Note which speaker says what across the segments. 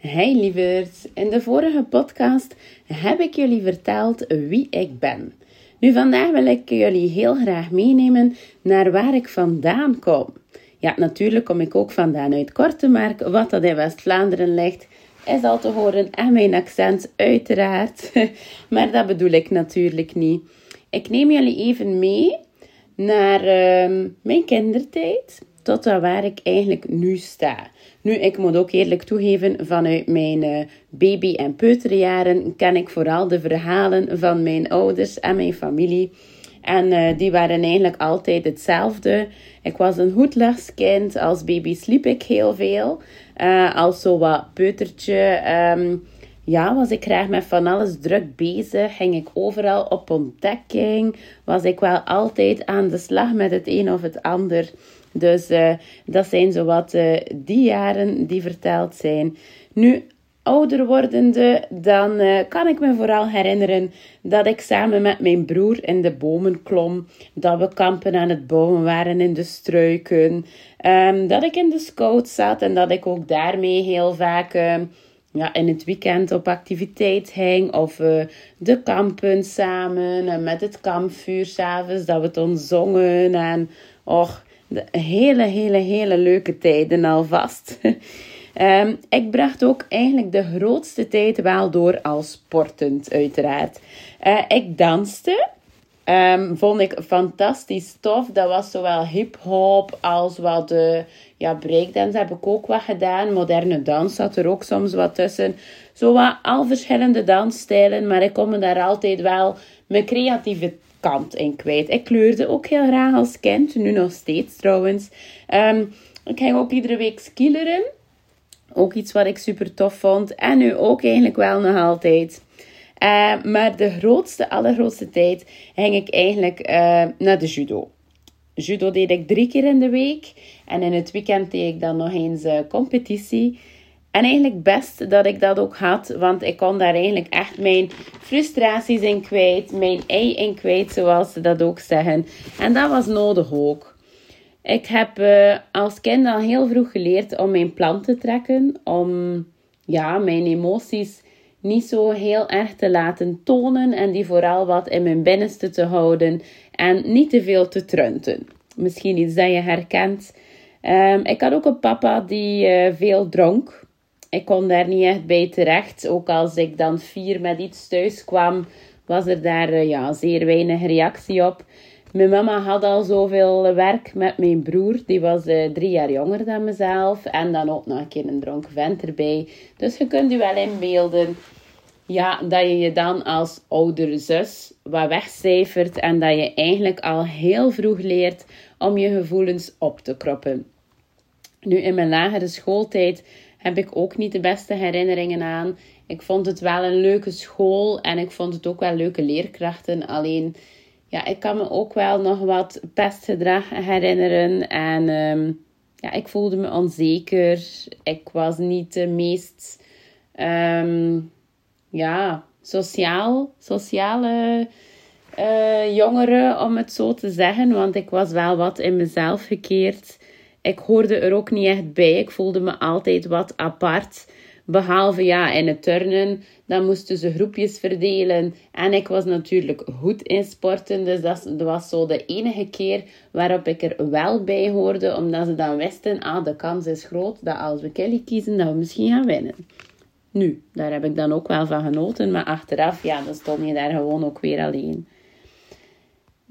Speaker 1: Hey lieverd, in de vorige podcast heb ik jullie verteld wie ik ben. Nu vandaag wil ik jullie heel graag meenemen naar waar ik vandaan kom. Ja, natuurlijk kom ik ook vandaan uit Kortemark, wat dat in West-Vlaanderen ligt, is al te horen en mijn accent uiteraard. maar dat bedoel ik natuurlijk niet. Ik neem jullie even mee naar uh, mijn kindertijd tot waar ik eigenlijk nu sta. Nu, ik moet ook eerlijk toegeven, vanuit mijn uh, baby- en peuterjaren ken ik vooral de verhalen van mijn ouders en mijn familie. En uh, die waren eigenlijk altijd hetzelfde. Ik was een hoedlagskind. Als baby sliep ik heel veel. Uh, als zo wat peutertje... Um, ja, was ik graag met van alles druk bezig. Ging ik overal op ontdekking. Was ik wel altijd aan de slag met het een of het ander. Dus uh, dat zijn zowat uh, die jaren die verteld zijn. Nu, ouder wordende, dan uh, kan ik me vooral herinneren dat ik samen met mijn broer in de bomen klom. Dat we kampen aan het bouwen waren in de struiken. Um, dat ik in de scout zat en dat ik ook daarmee heel vaak ja, in het weekend op activiteit hing. Of de kampen samen en met het kampvuur s'avonds dat we het ons zongen. En och, de hele, hele, hele leuke tijden alvast. um, ik bracht ook eigenlijk de grootste tijd wel door als sportend, uiteraard. Uh, ik danste. Um, vond ik fantastisch tof. Dat was zowel hip-hop als wat ja, breakdance heb ik ook wat gedaan. Moderne dans zat er ook soms wat tussen. Zo wat al verschillende dansstijlen, maar ik kom me daar altijd wel mijn creatieve kant in kwijt. Ik kleurde ook heel graag als kind, nu nog steeds trouwens. Um, ik ging ook iedere week skileren. Ook iets wat ik super tof vond. En nu ook eigenlijk wel nog altijd. Uh, maar de grootste, allergrootste tijd ging ik eigenlijk uh, naar de judo. Judo deed ik drie keer in de week. En in het weekend deed ik dan nog eens uh, competitie. En eigenlijk best dat ik dat ook had, want ik kon daar eigenlijk echt mijn frustraties in kwijt, mijn ei in kwijt, zoals ze dat ook zeggen. En dat was nodig ook. Ik heb uh, als kind al heel vroeg geleerd om mijn plan te trekken, om ja, mijn emoties niet zo heel erg te laten tonen en die vooral wat in mijn binnenste te houden en niet te veel te trunten. Misschien iets dat je herkent. Um, ik had ook een papa die uh, veel dronk. Ik kon daar niet echt bij terecht. Ook als ik dan vier met iets thuis kwam, was er daar uh, ja, zeer weinig reactie op. Mijn mama had al zoveel werk met mijn broer. Die was uh, drie jaar jonger dan mezelf. En dan ook nog een keer een dronken vent erbij. Dus je kunt je wel inbeelden ja, dat je je dan als oudere zus wat wegcijfert. En dat je eigenlijk al heel vroeg leert om je gevoelens op te kroppen. Nu, in mijn lagere schooltijd heb ik ook niet de beste herinneringen aan. Ik vond het wel een leuke school en ik vond het ook wel leuke leerkrachten. Alleen, ja, ik kan me ook wel nog wat pestgedrag herinneren. En um, ja, ik voelde me onzeker. Ik was niet de meest, um, ja, sociaal, sociale uh, jongere, om het zo te zeggen. Want ik was wel wat in mezelf gekeerd. Ik hoorde er ook niet echt bij. Ik voelde me altijd wat apart. Behalve ja, in het turnen, dan moesten ze groepjes verdelen. En ik was natuurlijk goed in sporten. Dus dat was zo de enige keer waarop ik er wel bij hoorde. Omdat ze dan wisten, ah, de kans is groot dat als we Kelly kiezen, dat we misschien gaan winnen. Nu, daar heb ik dan ook wel van genoten. Maar achteraf, ja, dan stond je daar gewoon ook weer alleen.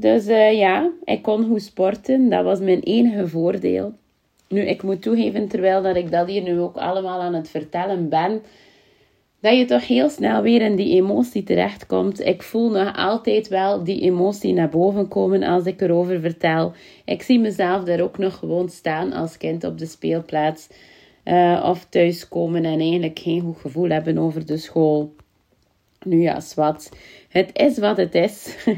Speaker 1: Dus uh, ja, ik kon goed sporten. Dat was mijn enige voordeel. Nu, ik moet toegeven, terwijl dat ik dat hier nu ook allemaal aan het vertellen ben, dat je toch heel snel weer in die emotie terechtkomt. Ik voel nog altijd wel die emotie naar boven komen als ik erover vertel. Ik zie mezelf daar ook nog gewoon staan als kind op de speelplaats. Uh, of thuiskomen en eigenlijk geen goed gevoel hebben over de school. Nu ja, zwart. Het is wat het is.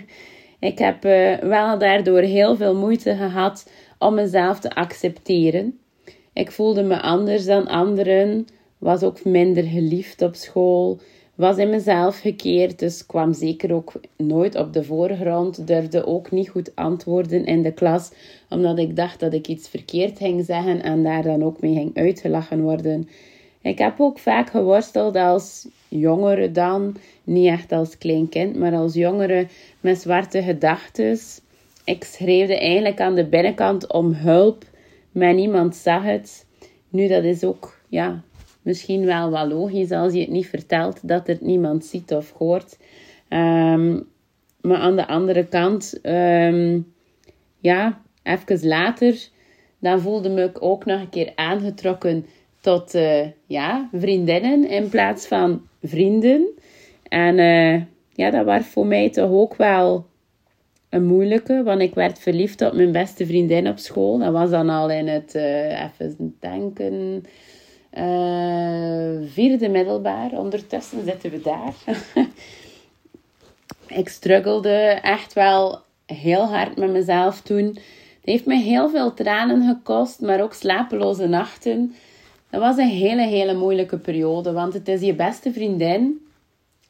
Speaker 1: Ik heb uh, wel daardoor heel veel moeite gehad om mezelf te accepteren. Ik voelde me anders dan anderen, was ook minder geliefd op school, was in mezelf gekeerd, dus kwam zeker ook nooit op de voorgrond, durfde ook niet goed antwoorden in de klas, omdat ik dacht dat ik iets verkeerd ging zeggen en daar dan ook mee ging uitgelachen worden. Ik heb ook vaak geworsteld als jongere dan, niet echt als klein kind, maar als jongere met zwarte gedachten. Ik schreef eigenlijk aan de binnenkant om hulp, maar niemand zag het. Nu, dat is ook, ja, misschien wel wel logisch als je het niet vertelt, dat het niemand ziet of hoort. Um, maar aan de andere kant, um, ja, even later, dan voelde me ik ook nog een keer aangetrokken tot uh, ja, vriendinnen in plaats van vrienden. En uh, ja, dat was voor mij toch ook wel een moeilijke, want ik werd verliefd op mijn beste vriendin op school. Dat was dan al in het, uh, even denken, vierde middelbaar. Ondertussen zitten we daar. ik struggelde echt wel heel hard met mezelf toen. Het heeft me heel veel tranen gekost, maar ook slapeloze nachten. Dat was een hele, hele moeilijke periode, want het is je beste vriendin.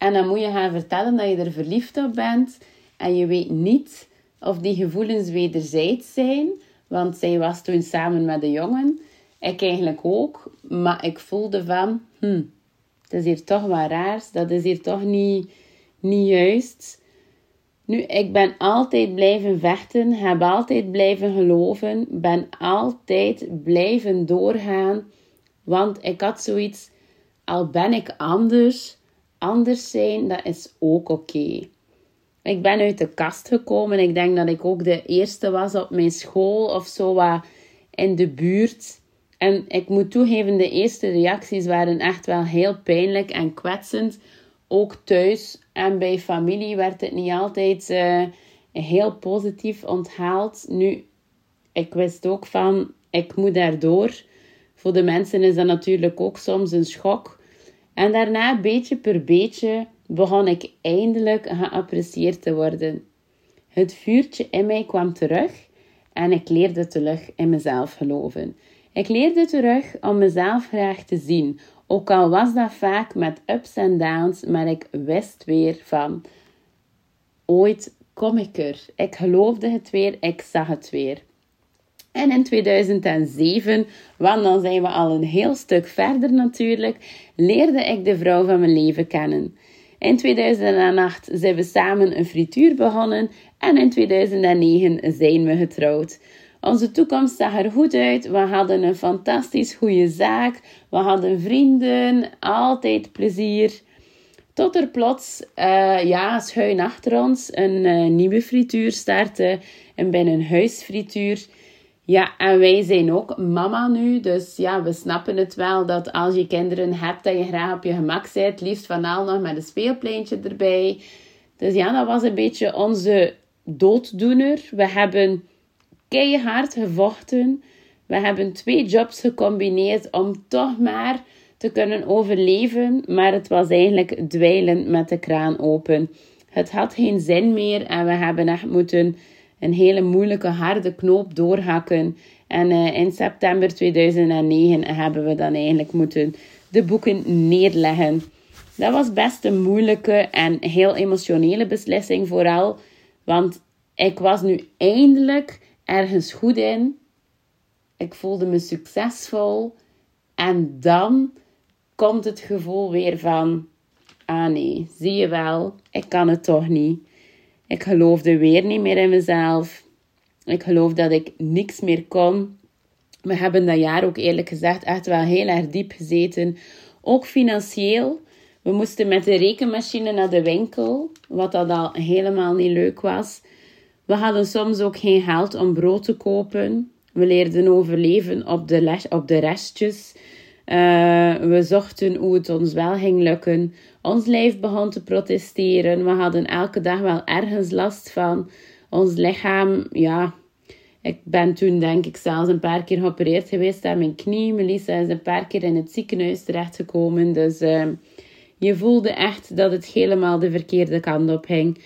Speaker 1: En dan moet je gaan vertellen dat je er verliefd op bent. En je weet niet of die gevoelens wederzijds zijn. Want zij was toen samen met de jongen. Ik eigenlijk ook. Maar ik voelde van, hm, het is hier toch wat raars. Dat is hier toch niet, niet juist. Nu, ik ben altijd blijven vechten. Heb altijd blijven geloven. Ben altijd blijven doorgaan want ik had zoiets, al ben ik anders, anders zijn, dat is ook oké. Ik ben uit de kast gekomen. Ik denk dat ik ook de eerste was op mijn school of zo wat in de buurt. En ik moet toegeven, de eerste reacties waren echt wel heel pijnlijk en kwetsend. Ook thuis en bij familie werd het niet altijd uh, heel positief onthaald. Nu, ik wist ook van, ik moet daardoor. Voor de mensen is dat natuurlijk ook soms een schok. En daarna, beetje per beetje, begon ik eindelijk geapprecieerd te worden. Het vuurtje in mij kwam terug en ik leerde terug in mezelf geloven. Ik leerde terug om mezelf graag te zien, ook al was dat vaak met ups en downs, maar ik wist weer van ooit kom ik er. Ik geloofde het weer, ik zag het weer. En in 2007, want dan zijn we al een heel stuk verder natuurlijk, leerde ik de vrouw van mijn leven kennen. In 2008 zijn we samen een frituur begonnen en in 2009 zijn we getrouwd. Onze toekomst zag er goed uit. We hadden een fantastisch goede zaak. We hadden vrienden, altijd plezier. Tot er plots, uh, ja, schuin achter ons, een uh, nieuwe frituur startte. Een binnenhuisfrituur. Ja, en wij zijn ook mama nu. Dus ja, we snappen het wel dat als je kinderen hebt, dat je graag op je gemak bent. Liefst van al nog met een speelpleintje erbij. Dus ja, dat was een beetje onze dooddoener. We hebben keihard gevochten. We hebben twee jobs gecombineerd om toch maar te kunnen overleven. Maar het was eigenlijk dweilen met de kraan open. Het had geen zin meer en we hebben echt moeten een hele moeilijke, harde knoop doorhakken. En uh, in september 2009 hebben we dan eigenlijk moeten de boeken neerleggen. Dat was best een moeilijke en heel emotionele beslissing, vooral. Want ik was nu eindelijk ergens goed in. Ik voelde me succesvol. En dan komt het gevoel weer van: ah nee, zie je wel, ik kan het toch niet. Ik geloofde weer niet meer in mezelf. Ik geloof dat ik niks meer kon. We hebben dat jaar ook eerlijk gezegd echt wel heel erg diep gezeten. Ook financieel. We moesten met de rekenmachine naar de winkel, wat dat al helemaal niet leuk was. We hadden soms ook geen geld om brood te kopen. We leerden overleven op de, op de restjes. Uh, we zochten hoe het ons wel ging lukken. Ons lijf begon te protesteren. We hadden elke dag wel ergens last van. Ons lichaam, ja. Ik ben toen denk ik zelfs een paar keer geopereerd geweest aan mijn knie. Melissa is een paar keer in het ziekenhuis terechtgekomen. Dus uh, je voelde echt dat het helemaal de verkeerde kant op ging.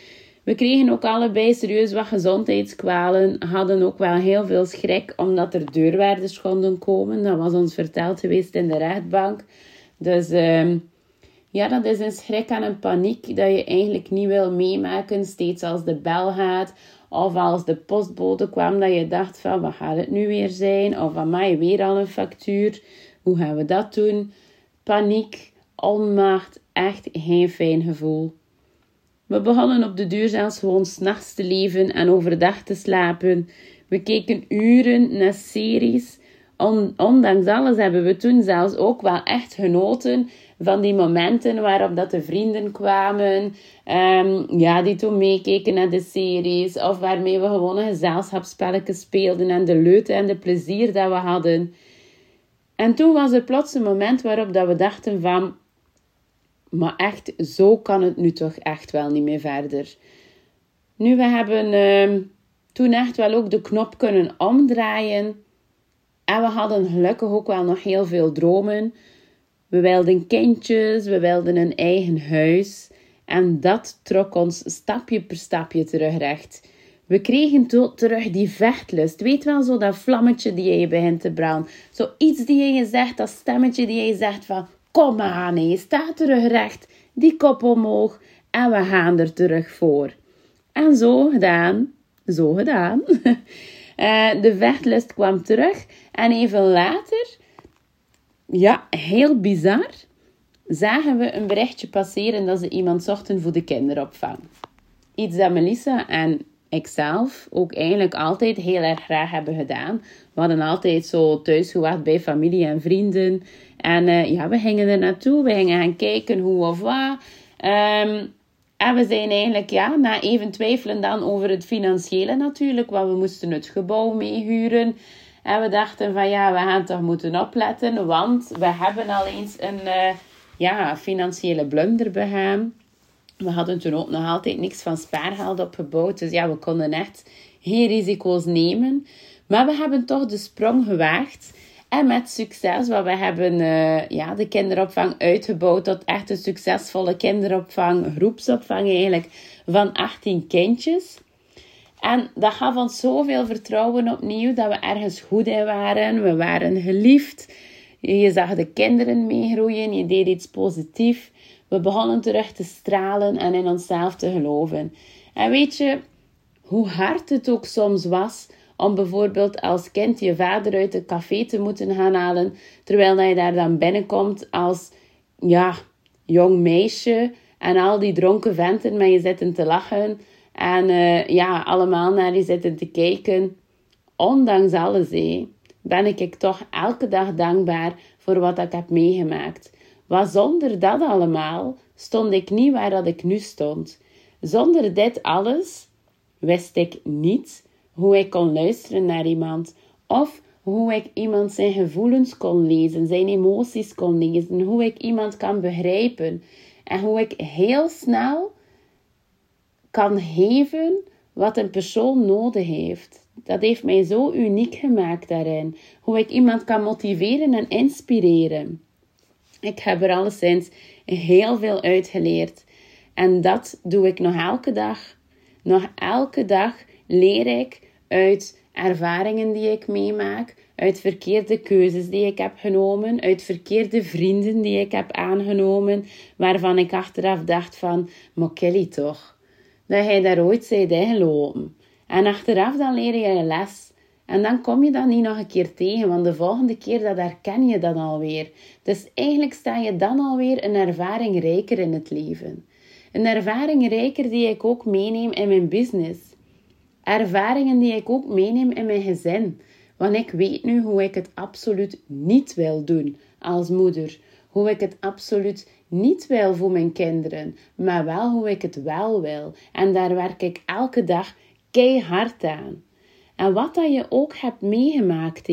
Speaker 1: We kregen ook allebei serieus wat gezondheidskwalen, hadden ook wel heel veel schrik omdat er deurwaarders konden komen. Dat was ons verteld geweest in de rechtbank. Dus uh, ja, dat is een schrik en een paniek dat je eigenlijk niet wil meemaken. Steeds als de bel gaat of als de postbode kwam, dat je dacht van wat gaat het nu weer zijn? Of van mij weer al een factuur. Hoe gaan we dat doen? paniek, onmacht, echt geen fijn gevoel. We begonnen op de duur zelfs gewoon s'nachts te leven en overdag te slapen. We keken uren naar series. ondanks alles hebben we toen zelfs ook wel echt genoten van die momenten waarop dat de vrienden kwamen, um, ja, die toen meekeken naar de series, of waarmee we gewoon een gezelschapsspelletjes speelden en de leute en de plezier dat we hadden. En toen was er plots een moment waarop dat we dachten van, maar echt, zo kan het nu toch echt wel niet meer verder. Nu, we hebben uh, toen echt wel ook de knop kunnen omdraaien. En we hadden gelukkig ook wel nog heel veel dromen. We wilden kindjes, we wilden een eigen huis. En dat trok ons stapje per stapje terugrecht. We kregen terug die vechtlust. Weet wel, zo dat vlammetje die je begint te branden. Zoiets die je zegt, dat stemmetje die je zegt van... Kom maar, je staat terug recht. Die kop omhoog. En we gaan er terug voor. En zo gedaan. Zo gedaan. Eh, de vechtlust kwam terug. En even later... Ja, heel bizar. Zagen we een berichtje passeren dat ze iemand zochten voor de kinderopvang. Iets dat Melissa en ikzelf ook eigenlijk altijd heel erg graag hebben gedaan. We hadden altijd zo thuis gewacht bij familie en vrienden. En uh, ja, we gingen er naartoe. We gingen gaan kijken hoe of wat. Um, en we zijn eigenlijk, ja, na even twijfelen dan over het financiële natuurlijk. Want we moesten het gebouw meehuren. En we dachten van, ja, we gaan toch moeten opletten. Want we hebben al eens een uh, ja, financiële blunder begaan. We hadden toen ook nog altijd niks van spaargeld opgebouwd. Dus ja, we konden echt geen risico's nemen. Maar we hebben toch de sprong gewaagd. En met succes, want we hebben uh, ja, de kinderopvang uitgebouwd tot echt een succesvolle kinderopvang, groepsopvang eigenlijk, van 18 kindjes. En dat gaf ons zoveel vertrouwen opnieuw dat we ergens goed in waren. We waren geliefd. Je zag de kinderen meegroeien, je deed iets positiefs. We begonnen terug te stralen en in onszelf te geloven. En weet je, hoe hard het ook soms was om bijvoorbeeld als kind je vader uit het café te moeten gaan halen, terwijl je daar dan binnenkomt als ja, jong meisje en al die dronken venten met je zitten te lachen en uh, ja, allemaal naar je zitten te kijken. Ondanks alles, hé, ben ik toch elke dag dankbaar voor wat ik heb meegemaakt. Want zonder dat allemaal stond ik niet waar dat ik nu stond. Zonder dit alles wist ik niet hoe ik kon luisteren naar iemand of hoe ik iemand zijn gevoelens kon lezen, zijn emoties kon lezen, hoe ik iemand kan begrijpen en hoe ik heel snel kan geven wat een persoon nodig heeft. Dat heeft mij zo uniek gemaakt daarin. Hoe ik iemand kan motiveren en inspireren. Ik heb er alleszins heel veel uitgeleerd. En dat doe ik nog elke dag. Nog elke dag leer ik uit ervaringen die ik meemaak, uit verkeerde keuzes die ik heb genomen, uit verkeerde vrienden die ik heb aangenomen, waarvan ik achteraf dacht van, maar Kelly toch, dat hij daar ooit zei gelopen. En achteraf dan leer je een les. En dan kom je dat niet nog een keer tegen, want de volgende keer dat herken je dan alweer. Dus eigenlijk sta je dan alweer een ervaring rijker in het leven. Een ervaring rijker die ik ook meeneem in mijn business. Ervaringen die ik ook meeneem in mijn gezin. Want ik weet nu hoe ik het absoluut niet wil doen als moeder. Hoe ik het absoluut niet wil voor mijn kinderen, maar wel hoe ik het wel wil. En daar werk ik elke dag keihard aan. En wat dat je ook hebt meegemaakt,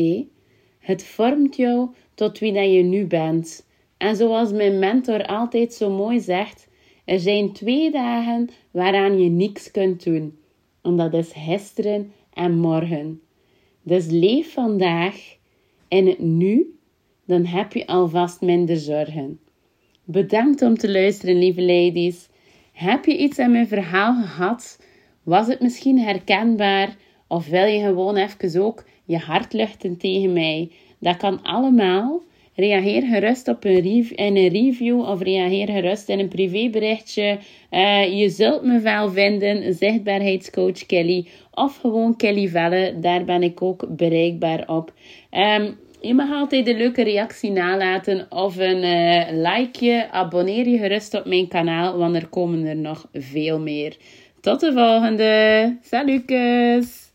Speaker 1: het vormt jou tot wie dat je nu bent. En zoals mijn mentor altijd zo mooi zegt, er zijn twee dagen waaraan je niks kunt doen. En dat is gisteren en morgen. Dus leef vandaag in het nu, dan heb je alvast minder zorgen. Bedankt om te luisteren, lieve ladies. Heb je iets aan mijn verhaal gehad? Was het misschien herkenbaar? Of wil je gewoon even ook je hart luchten tegen mij? Dat kan allemaal. Reageer gerust op een, in een review of reageer gerust in een privéberichtje. Uh, je zult me wel vinden, zichtbaarheidscoach Kelly. Of gewoon Kelly Velle, daar ben ik ook bereikbaar op. Um, Je mag altijd een leuke reactie nalaten of een uh, likeje. Abonneer je gerust op mijn kanaal, want er komen er nog veel meer. Tot de volgende. Salutjes!